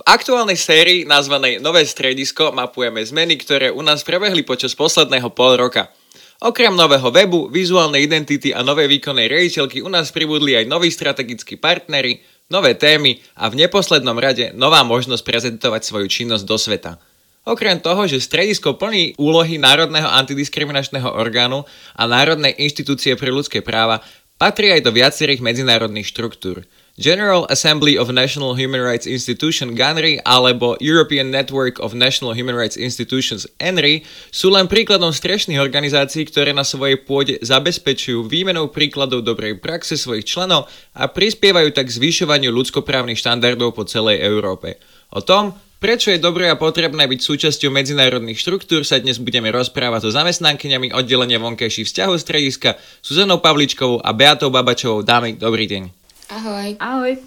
V aktuálnej sérii nazvanej Nové stredisko mapujeme zmeny, ktoré u nás prebehli počas posledného pol roka. Okrem nového webu, vizuálnej identity a novej výkonnej riaditeľky u nás pribudli aj noví strategickí partnery, nové témy a v neposlednom rade nová možnosť prezentovať svoju činnosť do sveta. Okrem toho, že stredisko plní úlohy Národného antidiskriminačného orgánu a Národnej inštitúcie pre ľudské práva, patrí aj do viacerých medzinárodných štruktúr – General Assembly of National Human Rights Institution GANRI alebo European Network of National Human Rights Institutions ENRI sú len príkladom strešných organizácií, ktoré na svojej pôde zabezpečujú výmenou príkladov dobrej praxe svojich členov a prispievajú tak zvyšovaniu ľudskoprávnych štandardov po celej Európe. O tom, Prečo je dobré a potrebné byť súčasťou medzinárodných štruktúr sa dnes budeme rozprávať so zamestnankyňami oddelenia vonkajších vzťahov strediska Suzanou Pavličkovou a Beatou Babačovou. Dámy, dobrý deň. Ahoj. Ahoj.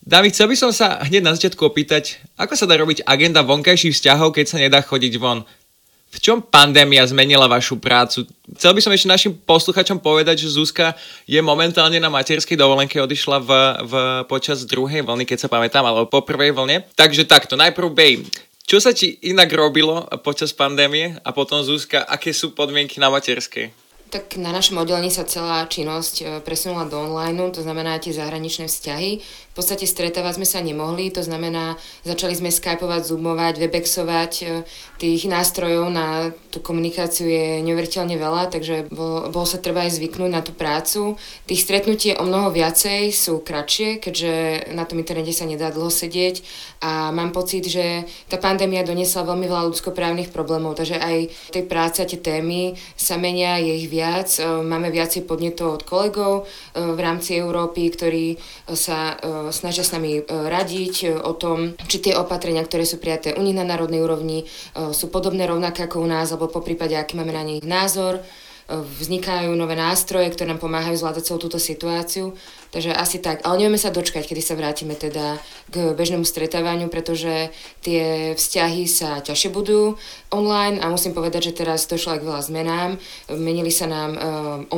Dámy, chcel by som sa hneď na začiatku opýtať, ako sa dá robiť agenda vonkajších vzťahov, keď sa nedá chodiť von? V čom pandémia zmenila vašu prácu? Chcel by som ešte našim posluchačom povedať, že Zuzka je momentálne na materskej dovolenke, odišla v, v, počas druhej vlny, keď sa pamätám, alebo po prvej vlne. Takže takto, najprv Bej, čo sa ti inak robilo počas pandémie a potom Zuzka, aké sú podmienky na materskej? Tak na našom oddelení sa celá činnosť e, presunula do online, to znamená tie zahraničné vzťahy. V podstate stretávať sme sa nemohli, to znamená, začali sme skypovať, zoomovať, webexovať. E, tých nástrojov na tú komunikáciu je neuveriteľne veľa, takže bolo, bolo sa treba aj zvyknúť na tú prácu. Tých stretnutí o mnoho viacej sú kratšie, keďže na tom internete sa nedá dlho sedieť a mám pocit, že tá pandémia doniesla veľmi veľa ľudskoprávnych problémov, takže aj tej práce a tie témy sa menia, je ich viac. E, máme viacej podnetov od kolegov e, v rámci Európy, ktorí e, sa snažia s nami radiť o tom, či tie opatrenia, ktoré sú prijaté u nich na národnej úrovni, sú podobné rovnaké ako u nás, alebo po prípade, aký máme na nich názor vznikajú nové nástroje, ktoré nám pomáhajú zvládať celú túto situáciu. Takže asi tak. Ale nevieme sa dočkať, kedy sa vrátime teda k bežnému stretávaniu, pretože tie vzťahy sa ťažšie budú online a musím povedať, že teraz došlo aj k veľa zmenám. Menili sa nám um,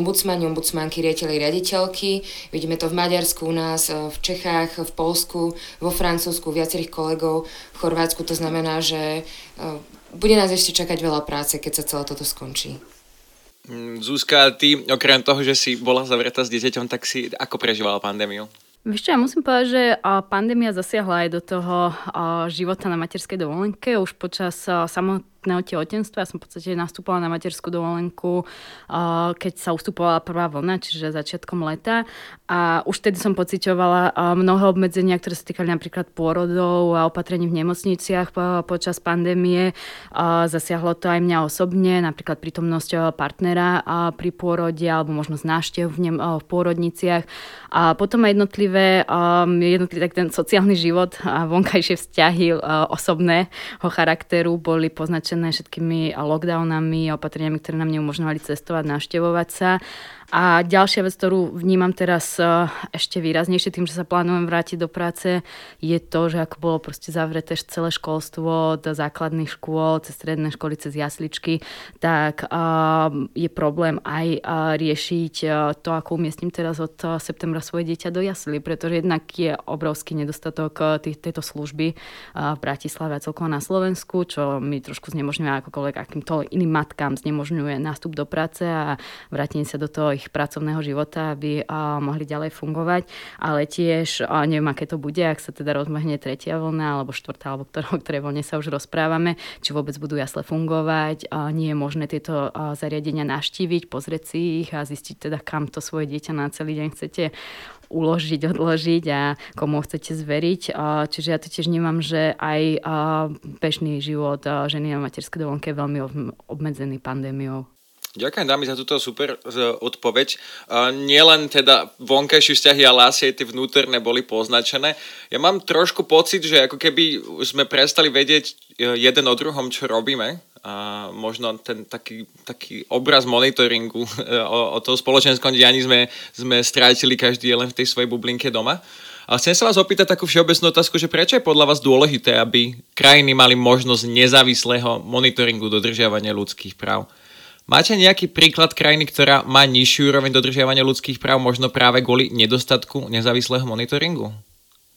ombudsmani, ombudsmanky, riaditeľi, riaditeľky. Vidíme to v Maďarsku, u nás, v Čechách, v Polsku, vo Francúzsku, viacerých kolegov, v Chorvátsku. To znamená, že um, bude nás ešte čakať veľa práce, keď sa celé toto skončí. Mm, Zuzka, ty okrem toho, že si bola zavretá s dieťaťom, tak si ako prežívala pandémiu? Vieš čo, ja musím povedať, že pandémia zasiahla aj do toho života na materskej dovolenke. Už počas samotného samotného tehotenstva. Ja som v podstate nastúpala na materskú dovolenku, keď sa ustupovala prvá vlna, čiže začiatkom leta. A už vtedy som pocitovala mnoho obmedzenia, ktoré sa týkali napríklad pôrodov a opatrení v nemocniciach počas pandémie. Zasiahlo to aj mňa osobne, napríklad prítomnosť partnera pri pôrode alebo možnosť náštev v, v pôrodniciach. A potom aj jednotlivé, jednotlivé tak ten sociálny život a vonkajšie vzťahy osobného charakteru boli poznačené zasažené všetkými lockdownami, opatreniami, ktoré nám neumožňovali cestovať, navštevovať sa. A ďalšia vec, ktorú vnímam teraz e, ešte výraznejšie tým, že sa plánujem vrátiť do práce, je to, že ako bolo proste zavreté celé školstvo od základných škôl, cez stredné školy, cez jasličky, tak je problém aj riešiť e, to, ako umiestním teraz od e, septembra svoje dieťa do jasly, pretože jednak je obrovský nedostatok tejto služby v Bratislave a celkovo na Slovensku, čo mi trošku znemožňuje akokoľvek akýmto iným matkám znemožňuje nástup do práce a vrátenie sa do toho ich pracovného života, aby mohli ďalej fungovať, ale tiež neviem, aké to bude, ak sa teda rozmehne tretia vlna, alebo štvrtá, alebo ktoré, o ktorej vlne sa už rozprávame, či vôbec budú jasle fungovať, nie je možné tieto zariadenia naštíviť, pozrieť si ich a zistiť teda, kam to svoje dieťa na celý deň chcete uložiť, odložiť a komu chcete zveriť. Čiže ja to tiež vnímam, že aj bežný život ženy na materskej dovolenke je veľmi obmedzený pandémiou. Ďakujem dámy za túto super odpoveď. Nielen teda vonkajšie vzťahy, ale asi aj tie vnútorné boli poznačené. Ja mám trošku pocit, že ako keby sme prestali vedieť e, jeden o druhom, čo robíme. A možno ten taký, taký obraz monitoringu e, o, o toho spoločenskom dianí sme, sme strátili každý len v tej svojej bublinke doma. A chcem sa vás opýtať takú všeobecnú otázku, že prečo je podľa vás dôležité, aby krajiny mali možnosť nezávislého monitoringu dodržiavania ľudských práv? Máte nejaký príklad krajiny, ktorá má nižšiu úroveň dodržiavania ľudských práv, možno práve kvôli nedostatku nezávislého monitoringu?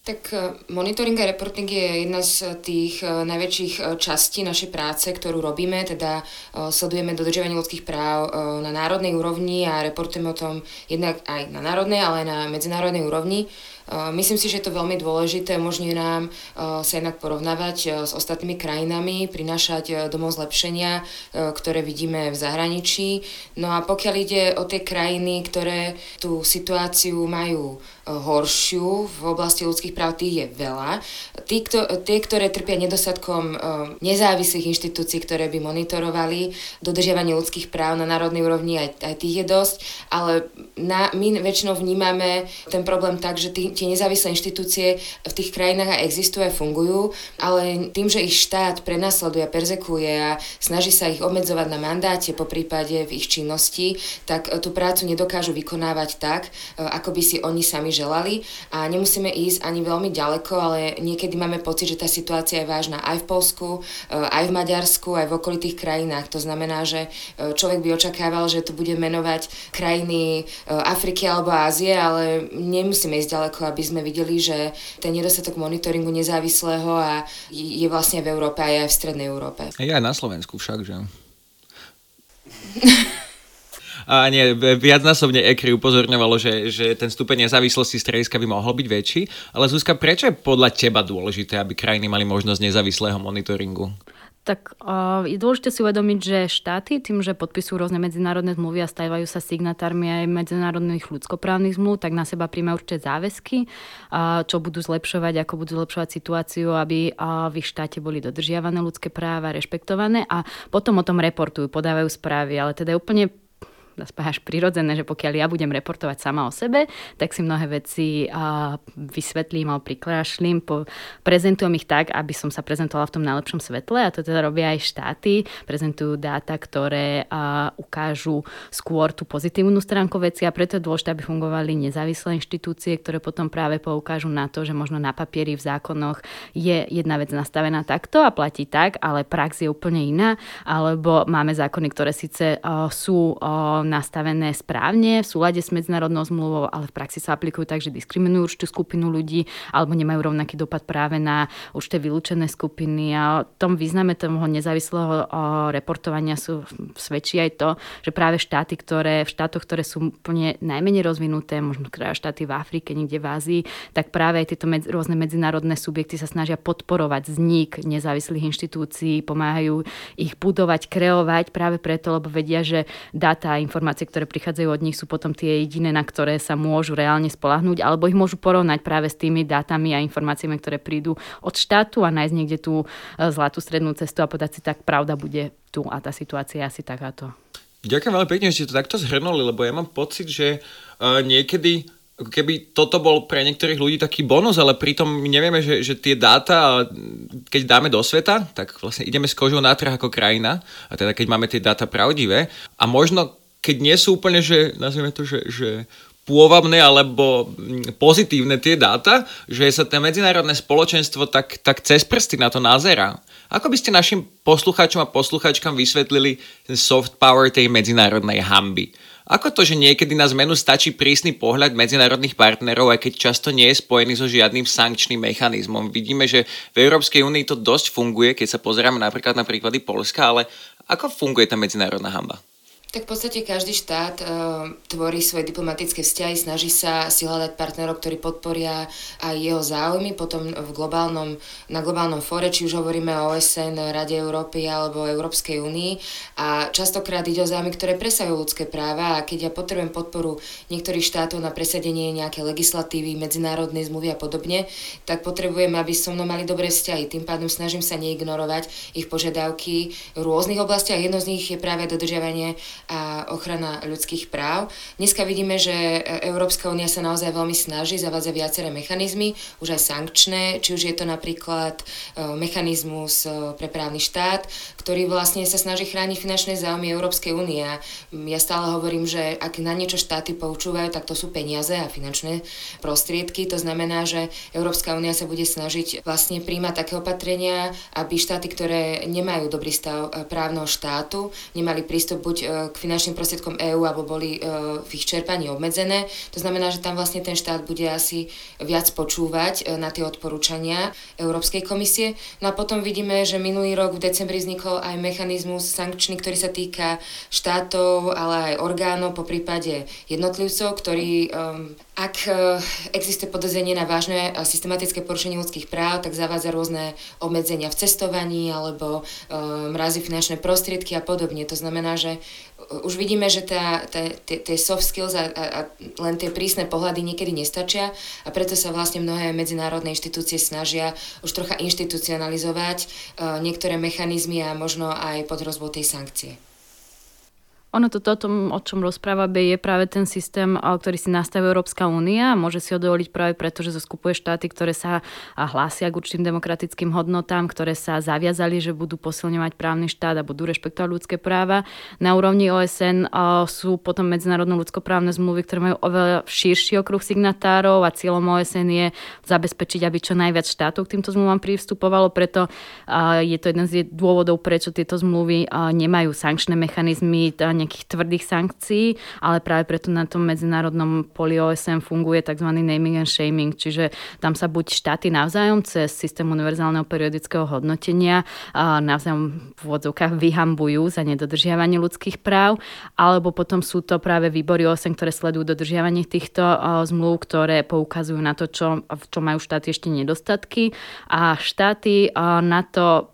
Tak e, monitoring a reporting je jedna z tých e, najväčších e, častí našej práce, ktorú robíme, teda sledujeme dodržiavanie ľudských práv na národnej úrovni a reportujeme o tom jednak aj na národnej, ale aj na medzinárodnej úrovni. Myslím si, že je to veľmi dôležité, umožňuje nám sa jednak porovnávať s ostatnými krajinami, prinášať domov zlepšenia, ktoré vidíme v zahraničí. No a pokiaľ ide o tie krajiny, ktoré tú situáciu majú horšiu v oblasti ľudských práv, tých je veľa. Tí, kto, tie, ktoré trpia nedostatkom nezávislých inštitúcií, ktoré by monitorovali dodržiavanie ľudských práv na národnej úrovni, aj, aj tých je dosť, ale na, my väčšinou vnímame ten problém tak, že tí, tie nezávislé inštitúcie v tých krajinách aj existujú a fungujú, ale tým, že ich štát prenasleduje perzekuje a snaží sa ich obmedzovať na mandáte po prípade v ich činnosti, tak tú prácu nedokážu vykonávať tak, ako by si oni sami želali a nemusíme ísť ani veľmi ďaleko, ale niekedy máme pocit, že tá situácia je vážna aj v Polsku, eh, aj v Maďarsku, aj v okolitých krajinách. To znamená, že človek by očakával, že tu bude menovať krajiny Afriky alebo Ázie, ale nemusíme ísť ďaleko, aby sme videli, že ten nedostatok monitoringu nezávislého a je vlastne v Európe aj v Strednej Európe. Je aj na Slovensku však, že? A nie, viacnásobne ECRI upozorňovalo, že, že ten stupeň nezávislosti strediska by mohol byť väčší. Ale Zuzka, prečo je podľa teba dôležité, aby krajiny mali možnosť nezávislého monitoringu? Tak uh, je dôležité si uvedomiť, že štáty tým, že podpisujú rôzne medzinárodné zmluvy a stávajú sa signatármi aj medzinárodných ľudskoprávnych zmluv, tak na seba príjmajú určite záväzky, uh, čo budú zlepšovať, ako budú zlepšovať situáciu, aby uh, v ich štáte boli dodržiavané ľudské práva, rešpektované a potom o tom reportujú, podávajú správy, ale teda je úplne až prirodzené, že pokiaľ ja budem reportovať sama o sebe, tak si mnohé veci vysvetlím alebo prikrášlim, po, prezentujem ich tak, aby som sa prezentovala v tom najlepšom svetle a to teda robia aj štáty, prezentujú dáta, ktoré a, ukážu skôr tú pozitívnu stránku veci a preto je dôležité, aby fungovali nezávislé inštitúcie, ktoré potom práve poukážu na to, že možno na papieri v zákonoch je jedna vec nastavená takto a platí tak, ale prax je úplne iná, alebo máme zákony, ktoré síce uh, sú uh, nastavené správne v súlade s medzinárodnou zmluvou, ale v praxi sa aplikujú tak, že diskriminujú určitú skupinu ľudí alebo nemajú rovnaký dopad práve na určité vylúčené skupiny. A o tom význame toho nezávislého reportovania sú, svedčí aj to, že práve štáty, ktoré, v štátoch, ktoré sú úplne najmenej rozvinuté, možno štáty v Afrike, niekde v Ázii, tak práve aj tieto medz, rôzne medzinárodné subjekty sa snažia podporovať vznik nezávislých inštitúcií, pomáhajú ich budovať, kreovať práve preto, lebo vedia, že dáta a informácie, ktoré prichádzajú od nich, sú potom tie jediné, na ktoré sa môžu reálne spolahnúť, alebo ich môžu porovnať práve s tými dátami a informáciami, ktoré prídu od štátu a nájsť niekde tú e, zlatú strednú cestu a povedať si, tak pravda bude tu a tá situácia je asi takáto. Ďakujem veľmi pekne, že ste to takto zhrnuli, lebo ja mám pocit, že uh, niekedy keby toto bol pre niektorých ľudí taký bonus, ale pritom my nevieme, že, že tie dáta, keď dáme do sveta, tak vlastne ideme s kožou na trh ako krajina, a teda keď máme tie dáta pravdivé a možno keď nie sú úplne, že nazvime to, že, že pôvabné alebo mm, pozitívne tie dáta, že sa to medzinárodné spoločenstvo tak, tak cez prsty na to nazerá. Ako by ste našim poslucháčom a poslucháčkam vysvetlili ten soft power tej medzinárodnej hamby? Ako to, že niekedy na zmenu stačí prísny pohľad medzinárodných partnerov, aj keď často nie je spojený so žiadnym sankčným mechanizmom? Vidíme, že v Európskej únii to dosť funguje, keď sa pozeráme napríklad na príklady Polska, ale ako funguje tá medzinárodná hamba? Tak v podstate každý štát uh, tvorí svoje diplomatické vzťahy, snaží sa si hľadať partnerov, ktorí podporia aj jeho záujmy. Potom v globálnom, na globálnom fóre, či už hovoríme o OSN, Rade Európy alebo Európskej únii. A častokrát ide o záujmy, ktoré presahujú ľudské práva. A keď ja potrebujem podporu niektorých štátov na presadenie nejaké legislatívy, medzinárodnej zmluvy a podobne, tak potrebujem, aby so mnou mali dobré vzťahy. Tým pádom snažím sa neignorovať ich požiadavky v rôznych oblastiach. Jedno z nich je práve dodržiavanie a ochrana ľudských práv. Dneska vidíme, že Európska únia sa naozaj veľmi snaží zavádzať viaceré mechanizmy, už aj sankčné, či už je to napríklad mechanizmus pre právny štát, ktorý vlastne sa snaží chrániť finančné záujmy Európskej únie. Ja stále hovorím, že ak na niečo štáty poučúvajú, tak to sú peniaze a finančné prostriedky. To znamená, že Európska únia sa bude snažiť vlastne príjmať také opatrenia, aby štáty, ktoré nemajú dobrý stav e, právneho štátu, nemali prístup buď e, k finančným prostriedkom EÚ, alebo boli e, v ich čerpaní obmedzené. To znamená, že tam vlastne ten štát bude asi viac počúvať na tie odporúčania Európskej komisie. No a potom vidíme, že minulý rok v decembri vznikol aj mechanizmus sankčný, ktorý sa týka štátov, ale aj orgánov, po prípade jednotlivcov, ktorí um, ak uh, existuje podozrenie na vážne a systematické porušenie ľudských práv, tak zavádza rôzne obmedzenia v cestovaní alebo um, mrazí finančné prostriedky a podobne. To znamená, že už vidíme, že tie soft skills a, a, a len tie prísne pohľady niekedy nestačia a preto sa vlastne mnohé medzinárodné inštitúcie snažia už trocha inštitucionalizovať niektoré mechanizmy a možno aj pod hrozbou tej sankcie. Ono toto, o tom, o čom rozprávame, je práve ten systém, ktorý si nastavuje Európska únia a môže si ho dovoliť práve preto, že zoskupuje štáty, ktoré sa hlásia k určitým demokratickým hodnotám, ktoré sa zaviazali, že budú posilňovať právny štát a budú rešpektovať ľudské práva. Na úrovni OSN sú potom medzinárodné ľudskoprávne zmluvy, ktoré majú oveľa širší okruh signatárov a cieľom OSN je zabezpečiť, aby čo najviac štátov k týmto zmluvám pristupovalo. Preto je to jeden z dôvodov, prečo tieto zmluvy nemajú sankčné mechanizmy, nejakých tvrdých sankcií, ale práve preto na tom medzinárodnom poli OSM funguje tzv. naming and shaming, čiže tam sa buď štáty navzájom cez systém univerzálneho periodického hodnotenia navzájom v vodzovkách vyhambujú za nedodržiavanie ľudských práv, alebo potom sú to práve výbory OSM, ktoré sledujú dodržiavanie týchto zmluv, ktoré poukazujú na to, čo, v čo majú štáty ešte nedostatky a štáty na to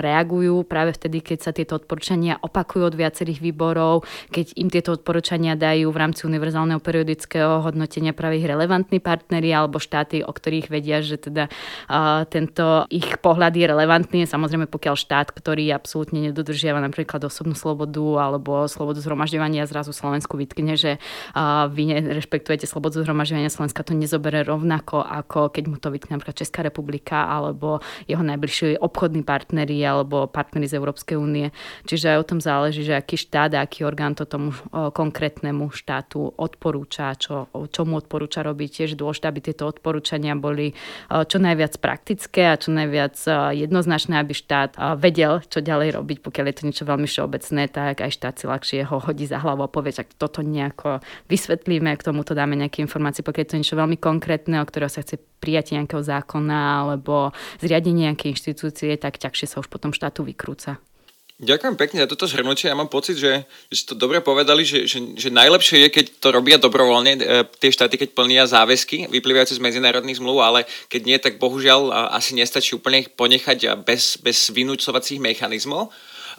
reagujú práve vtedy, keď sa tieto odporúčania opakujú od viacerých výborov, keď im tieto odporúčania dajú v rámci univerzálneho periodického hodnotenia práve ich relevantní partnery alebo štáty, o ktorých vedia, že teda uh, tento ich pohľad je relevantný. Samozrejme, pokiaľ štát, ktorý absolútne nedodržiava napríklad osobnú slobodu alebo slobodu zhromažďovania, zrazu Slovensku vytkne, že uh, vy nerešpektujete slobodu zhromažďovania, Slovenska to nezobere rovnako, ako keď mu to vytkne napríklad Česká republika alebo jeho najbližší obchodný partner partneri alebo partneri z Európskej únie. Čiže aj o tom záleží, že aký štát a aký orgán to tomu konkrétnemu štátu odporúča, čo, čo mu odporúča robiť. Tiež dôležité, aby tieto odporúčania boli čo najviac praktické a čo najviac jednoznačné, aby štát vedel, čo ďalej robiť. Pokiaľ je to niečo veľmi všeobecné, tak aj štát si ľahšie ho hodí za hlavu a povie, že toto nejako vysvetlíme, k tomuto dáme nejaké informácie. Pokiaľ je to niečo veľmi konkrétne, o ktorého sa chce prijať nejakého zákona alebo zriadenie nejakej inštitúcie, tak ťažšie sa už potom štátu vykrúca. Ďakujem pekne za toto zhrnutie. Ja mám pocit, že, že ste to dobre povedali, že, že, že najlepšie je, keď to robia dobrovoľne e, tie štáty, keď plnia záväzky vyplývajúce z medzinárodných zmluv, ale keď nie, tak bohužiaľ asi nestačí úplne ich ponechať bez, bez vynúcovacích mechanizmov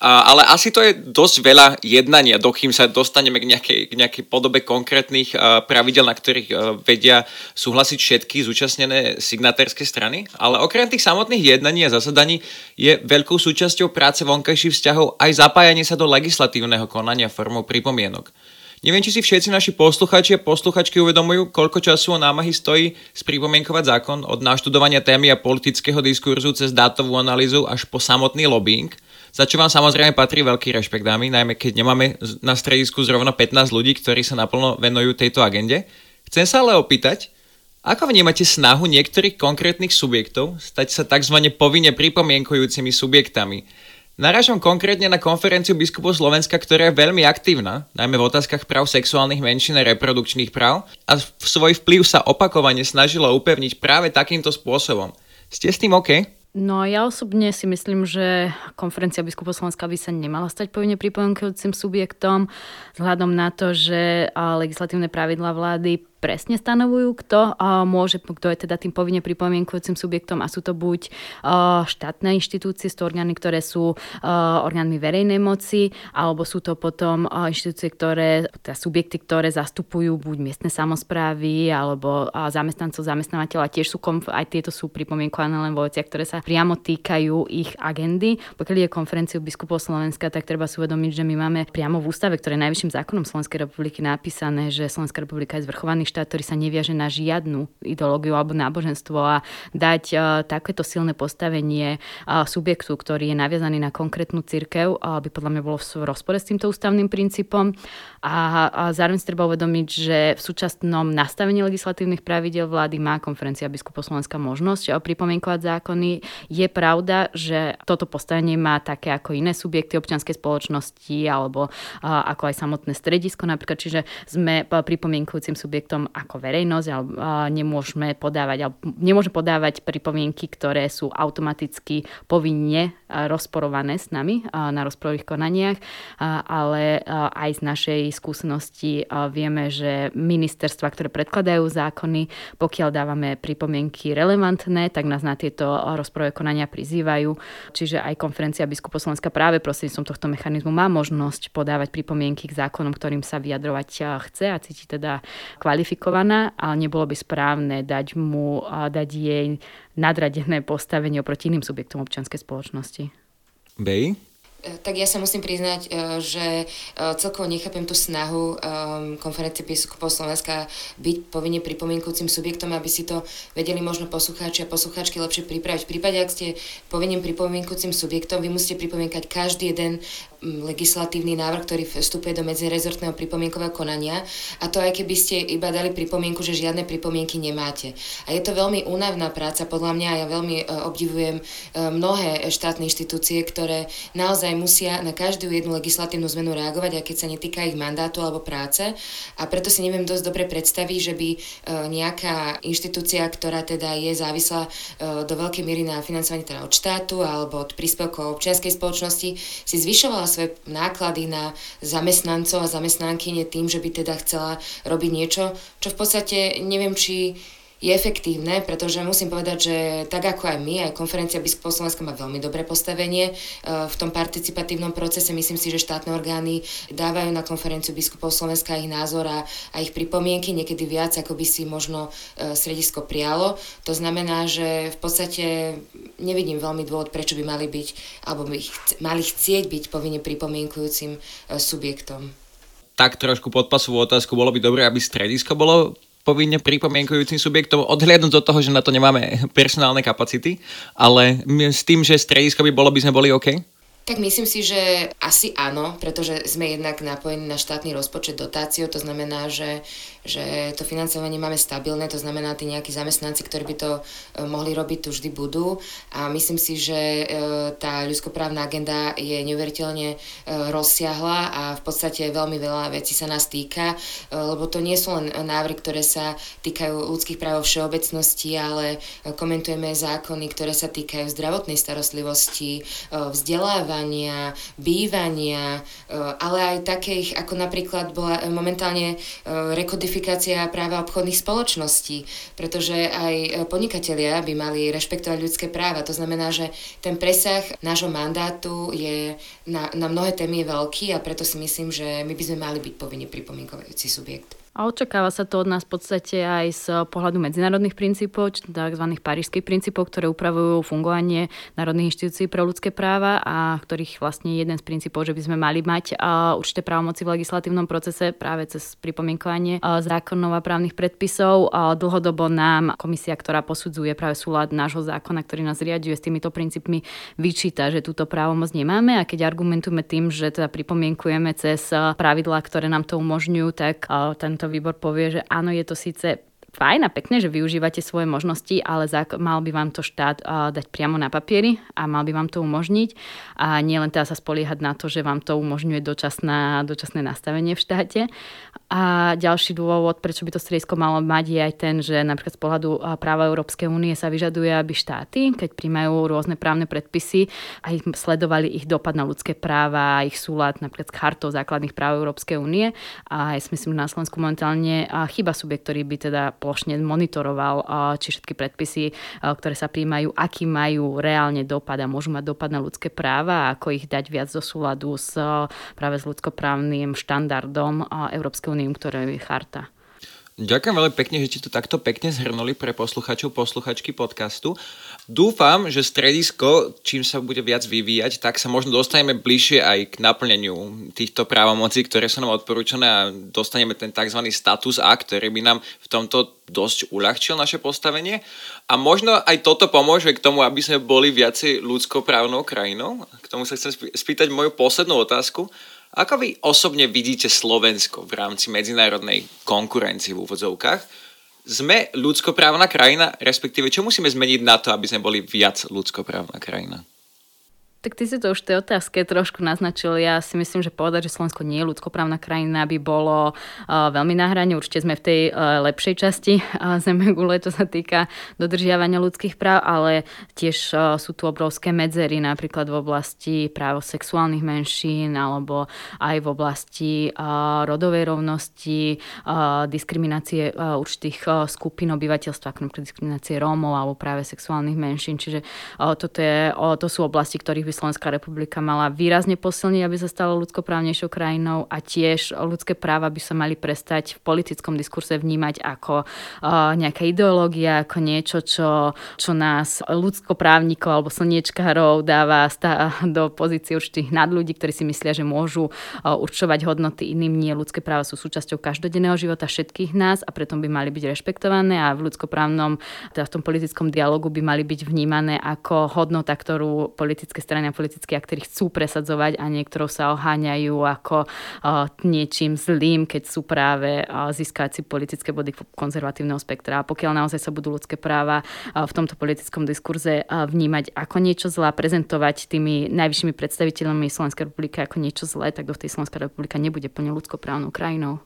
ale asi to je dosť veľa jednania, dokým sa dostaneme k nejakej, k nejakej podobe konkrétnych pravidel, na ktorých vedia súhlasiť všetky zúčastnené signatérske strany. Ale okrem tých samotných jednaní a zasadaní je veľkou súčasťou práce vonkajších vzťahov aj zapájanie sa do legislatívneho konania formou pripomienok. Neviem, či si všetci naši posluchači a posluchačky uvedomujú, koľko času o námahy stojí spripomienkovať zákon od naštudovania témy a politického diskurzu cez dátovú analýzu až po samotný lobbying – za čo vám samozrejme patrí veľký rešpekt, dámy, najmä keď nemáme na stredisku zrovna 15 ľudí, ktorí sa naplno venujú tejto agende. Chcem sa ale opýtať, ako vnímate snahu niektorých konkrétnych subjektov stať sa tzv. povinne pripomienkujúcimi subjektami? Narážam konkrétne na konferenciu biskupov Slovenska, ktorá je veľmi aktívna, najmä v otázkach práv sexuálnych menšín a reprodukčných práv a svoj vplyv sa opakovane snažila upevniť práve takýmto spôsobom. Ste s tým OK? No ja osobne si myslím, že konferencia biskupov Slovenska by sa nemala stať povinne pripomienkujúcim subjektom, vzhľadom na to, že legislatívne pravidla vlády presne stanovujú, kto môže, kto je teda tým povinne pripomienkujúcim subjektom a sú to buď štátne inštitúcie, sú to orgány, ktoré sú orgánmi verejnej moci, alebo sú to potom inštitúcie, ktoré, teda subjekty, ktoré zastupujú buď miestne samozprávy, alebo zamestnancov, zamestnávateľa, tiež sú, aj tieto sú pripomienkované len vo veciach, ktoré sa priamo týkajú ich agendy. Pokiaľ je konferenciu biskupov Slovenska, tak treba si uvedomiť, že my máme priamo v ústave, ktoré je najvyšším zákonom Slovenskej republiky napísané, že Slovenská republika je zvrchovaný štát, ktorý sa neviaže na žiadnu ideológiu alebo náboženstvo a dať uh, takéto silné postavenie uh, subjektu, ktorý je naviazaný na konkrétnu cirkev, uh, by podľa mňa bolo v rozpore s týmto ústavným princípom. A, a zároveň si treba uvedomiť, že v súčasnom nastavení legislatívnych pravidel vlády má konferencia biskupov Slovenska možnosť pripomienkovať zákony. Je pravda, že toto postavenie má také ako iné subjekty občianskej spoločnosti alebo ako aj samotné stredisko napríklad, čiže sme pripomienkujúcim subjektom ako verejnosť, ale nemôžeme podávať, alebo nemôžeme podávať pripomienky, ktoré sú automaticky povinne rozporované s nami na rozporových konaniach, ale aj z našej skúsenosti vieme, že ministerstva, ktoré predkladajú zákony, pokiaľ dávame pripomienky relevantné, tak nás na tieto rozporové konania prizývajú. Čiže aj konferencia biskupov Slovenska práve prostredníctvom tohto mechanizmu má možnosť podávať pripomienky k zákonom, ktorým sa vyjadrovať chce a cíti teda kvalifikovaná, ale nebolo by správne dať mu, dať jej nadradené postavenie oproti iným subjektom občianskej spoločnosti. Bej? Tak ja sa musím priznať, e, že e, celkovo nechápem tú snahu konferencie biskupov Slovenska byť povinne pripomienkujúcim subjektom, aby si to vedeli možno poslucháči a poslucháčky lepšie pripraviť. V prípade, ak ste povinným pripomienkujúcim subjektom, vy musíte pripomienkať každý jeden legislatívny návrh, ktorý vstupuje do medzirezortného pripomienkového konania a to aj keby ste iba dali pripomienku, že žiadne pripomienky nemáte. A je to veľmi únavná práca, podľa mňa ja veľmi e, obdivujem mnohé štátne inštitúcie, ktoré naozaj naozaj musia na každú jednu legislatívnu zmenu reagovať, aj keď sa netýka ich mandátu alebo práce. A preto si neviem dosť dobre predstaviť, že by e, nejaká inštitúcia, ktorá teda je závislá e, do veľkej miery na financovaní teda od štátu alebo od príspevkov občianskej spoločnosti, si zvyšovala svoje náklady na zamestnancov a zamestnankyne tým, že by teda chcela robiť niečo, čo v podstate neviem, či je efektívne, pretože musím povedať, že tak ako aj my, aj konferencia biskupov Slovenska má veľmi dobré postavenie e, v tom participatívnom procese. Myslím si, že štátne orgány dávajú na konferenciu biskupov Slovenska ich názor a, a ich pripomienky, niekedy viac, ako by si možno e, stredisko prijalo. To znamená, že v podstate nevidím veľmi dôvod, prečo by mali byť, alebo by chc- mali chcieť byť povinne pripomienkujúcim e, subjektom. Tak trošku podpasovú otázku, bolo by dobré, aby stredisko bolo povinne pripomienkujúcim subjektom, odhliadnúť do toho, že na to nemáme personálne kapacity, ale s tým, že stredisko by bolo, by sme boli OK? Tak myslím si, že asi áno, pretože sme jednak napojení na štátny rozpočet dotáciou, to znamená, že že to financovanie máme stabilné, to znamená, tí nejakí zamestnanci, ktorí by to e, mohli robiť, tu vždy budú. A myslím si, že e, tá ľudskoprávna agenda je neuveriteľne e, rozsiahla a v podstate veľmi veľa vecí sa nás týka, lebo to nie sú len návrhy, ktoré sa týkajú ľudských práv všeobecnosti, ale komentujeme zákony, ktoré sa týkajú zdravotnej starostlivosti, vzdelávania, bývania, ale aj takých, ako napríklad bola momentálne rekodifikácia kodifikácia práva obchodných spoločností, pretože aj e, podnikatelia by mali rešpektovať ľudské práva. To znamená, že ten presah nášho mandátu je na, na mnohé témy je veľký a preto si myslím, že my by sme mali byť povinne pripomienkovajúci subjekt. A očakáva sa to od nás v podstate aj z pohľadu medzinárodných princípov, tzv. parížských princípov, ktoré upravujú fungovanie národných inštitúcií pre ľudské práva a ktorých vlastne jeden z princípov, že by sme mali mať určité právomoci v legislatívnom procese práve cez pripomienkovanie zákonov a právnych predpisov. Dlhodobo nám komisia, ktorá posudzuje práve súlad nášho zákona, ktorý nás riaduje s týmito princípmi, vyčíta, že túto právomoc nemáme a keď argumentujeme tým, že teda pripomienkujeme cez pravidlá, ktoré nám to umožňujú, tak ten tento výbor povie, že áno, je to síce fajn a pekné, že využívate svoje možnosti, ale mal by vám to štát dať priamo na papieri a mal by vám to umožniť a nielen teda sa spoliehať na to, že vám to umožňuje dočasná, dočasné nastavenie v štáte. A ďalší dôvod, prečo by to stredisko malo mať, je aj ten, že napríklad z pohľadu práva Európskej únie sa vyžaduje, aby štáty, keď príjmajú rôzne právne predpisy, aj sledovali ich dopad na ľudské práva, ich súlad napríklad s chartou základných práv Európskej únie. A ja si myslím, že na Slovensku momentálne chyba subjekt, ktorý by teda plošne monitoroval, či všetky predpisy, ktoré sa príjmajú, aký majú reálne dopad a môžu mať dopad na ľudské práva a ako ich dať viac do súladu s práve s ľudskoprávnym štandardom Európskej únie úniu, ktorá je charta. Ďakujem veľmi pekne, že ste to takto pekne zhrnuli pre posluchačov, posluchačky podcastu. Dúfam, že stredisko, čím sa bude viac vyvíjať, tak sa možno dostaneme bližšie aj k naplneniu týchto právomocí, ktoré sú nám odporúčané a dostaneme ten tzv. status A, ktorý by nám v tomto dosť uľahčil naše postavenie. A možno aj toto pomôže k tomu, aby sme boli viacej ľudskoprávnou krajinou. K tomu sa chcem spýtať moju poslednú otázku. Ako vy osobne vidíte Slovensko v rámci medzinárodnej konkurencii v úvodzovkách? Sme ľudskoprávna krajina, respektíve čo musíme zmeniť na to, aby sme boli viac ľudskoprávna krajina? Tak ty si to už v tej otázke trošku naznačil. Ja si myslím, že povedať, že Slovensko nie je ľudskoprávna krajina, by bolo uh, veľmi na hrane. Určite sme v tej uh, lepšej časti uh, Zemegule, čo sa týka dodržiavania ľudských práv, ale tiež sú tu obrovské medzery, napríklad v oblasti práv sexuálnych menšín alebo aj v oblasti rodovej rovnosti, diskriminácie určitých skupín obyvateľstva, ako napríklad diskriminácie Rómov alebo práve sexuálnych menšín. Čiže toto je, to sú oblasti, ktorých by Slovenská republika mala výrazne posilniť, aby sa stala ľudskoprávnejšou krajinou a tiež ľudské práva by sa mali prestať v politickom diskurse vnímať ako uh, nejaká ideológia, ako niečo, čo, čo nás ľudskoprávnikov alebo slniečkárov dáva do pozície určitých nadľudí, ktorí si myslia, že môžu uh, určovať hodnoty iným. Nie, ľudské práva sú súčasťou každodenného života všetkých nás a preto by mali byť rešpektované a v ľudskoprávnom, teda v tom politickom dialogu by mali byť vnímané ako hodnota, ktorú politické strany strany a politickí aktéry chcú presadzovať a niektorou sa oháňajú ako uh, niečím zlým, keď sú práve uh, získať si politické body konzervatívneho spektra. A pokiaľ naozaj sa budú ľudské práva uh, v tomto politickom diskurze uh, vnímať ako niečo zlé, prezentovať tými najvyššími predstaviteľmi Slovenskej republiky ako niečo zlé, tak do tej Slovenská republika nebude plne ľudskoprávnou krajinou.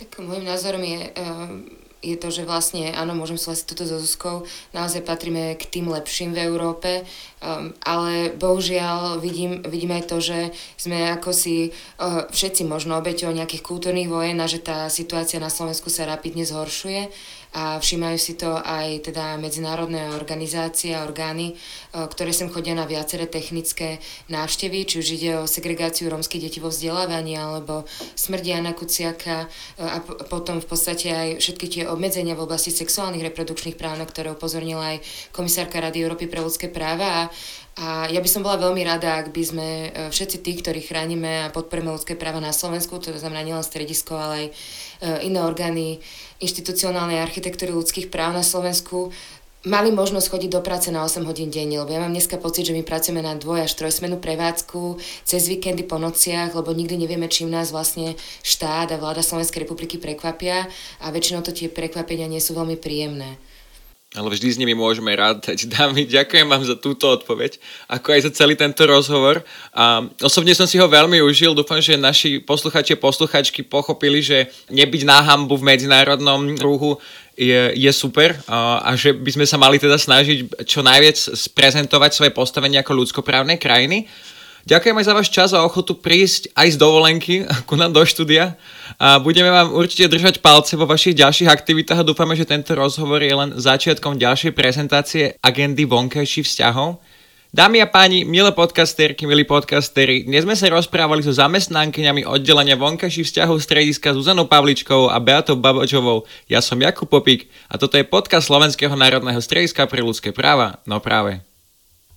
Tak môjim názorom je, uh je to, že vlastne, áno, môžem súhlasiť toto so Zuzkou, naozaj patríme k tým lepším v Európe, um, ale bohužiaľ vidím, vidím aj to, že sme ako si uh, všetci možno obeťou nejakých kultúrnych vojen a že tá situácia na Slovensku sa rapidne zhoršuje a všímajú si to aj teda medzinárodné organizácie a orgány, e, ktoré sem chodia na viaceré technické návštevy, či už ide o segregáciu rómskych detí vo vzdelávaní alebo smrť Jana Kuciaka e, a potom v podstate aj všetky tie obmedzenia v oblasti sexuálnych reprodukčných práv, na ktoré upozornila aj komisárka Rady Európy pre ľudské práva. A a ja by som bola veľmi rada, ak by sme e, všetci tí, ktorí chránime a podporujeme ľudské práva na Slovensku, to znamená nielen stredisko, ale aj iné orgány inštitucionálnej architektúry ľudských práv na Slovensku mali možnosť chodiť do práce na 8 hodín denne, lebo ja mám dneska pocit, že my pracujeme na dvoj až trojsmenú prevádzku cez víkendy po nociach, lebo nikdy nevieme, čím nás vlastne štát a vláda Slovenskej republiky prekvapia a väčšinou to tie prekvapenia nie sú veľmi príjemné ale vždy s nimi môžeme rátať. Dámy, ďakujem vám za túto odpoveď, ako aj za celý tento rozhovor. A osobne som si ho veľmi užil, dúfam, že naši posluchači a posluchačky pochopili, že nebyť na hambu v medzinárodnom ruhu je, je super a, a že by sme sa mali teda snažiť čo najviac sprezentovať svoje postavenie ako ľudskoprávnej krajiny. Ďakujem aj za váš čas a ochotu prísť aj z dovolenky ku nám do štúdia. A budeme vám určite držať palce vo vašich ďalších aktivitách a dúfame, že tento rozhovor je len začiatkom ďalšej prezentácie agendy vonkajších vzťahov. Dámy a páni, milé podcasterky, milí podcastery, dnes sme sa rozprávali so zamestnankyňami oddelenia vonkajších vzťahov strediska Zuzanou Pavličkovou a Beatou Babočovou. Ja som Jakub Popík a toto je podcast Slovenského národného strediska pre ľudské práva. No práve.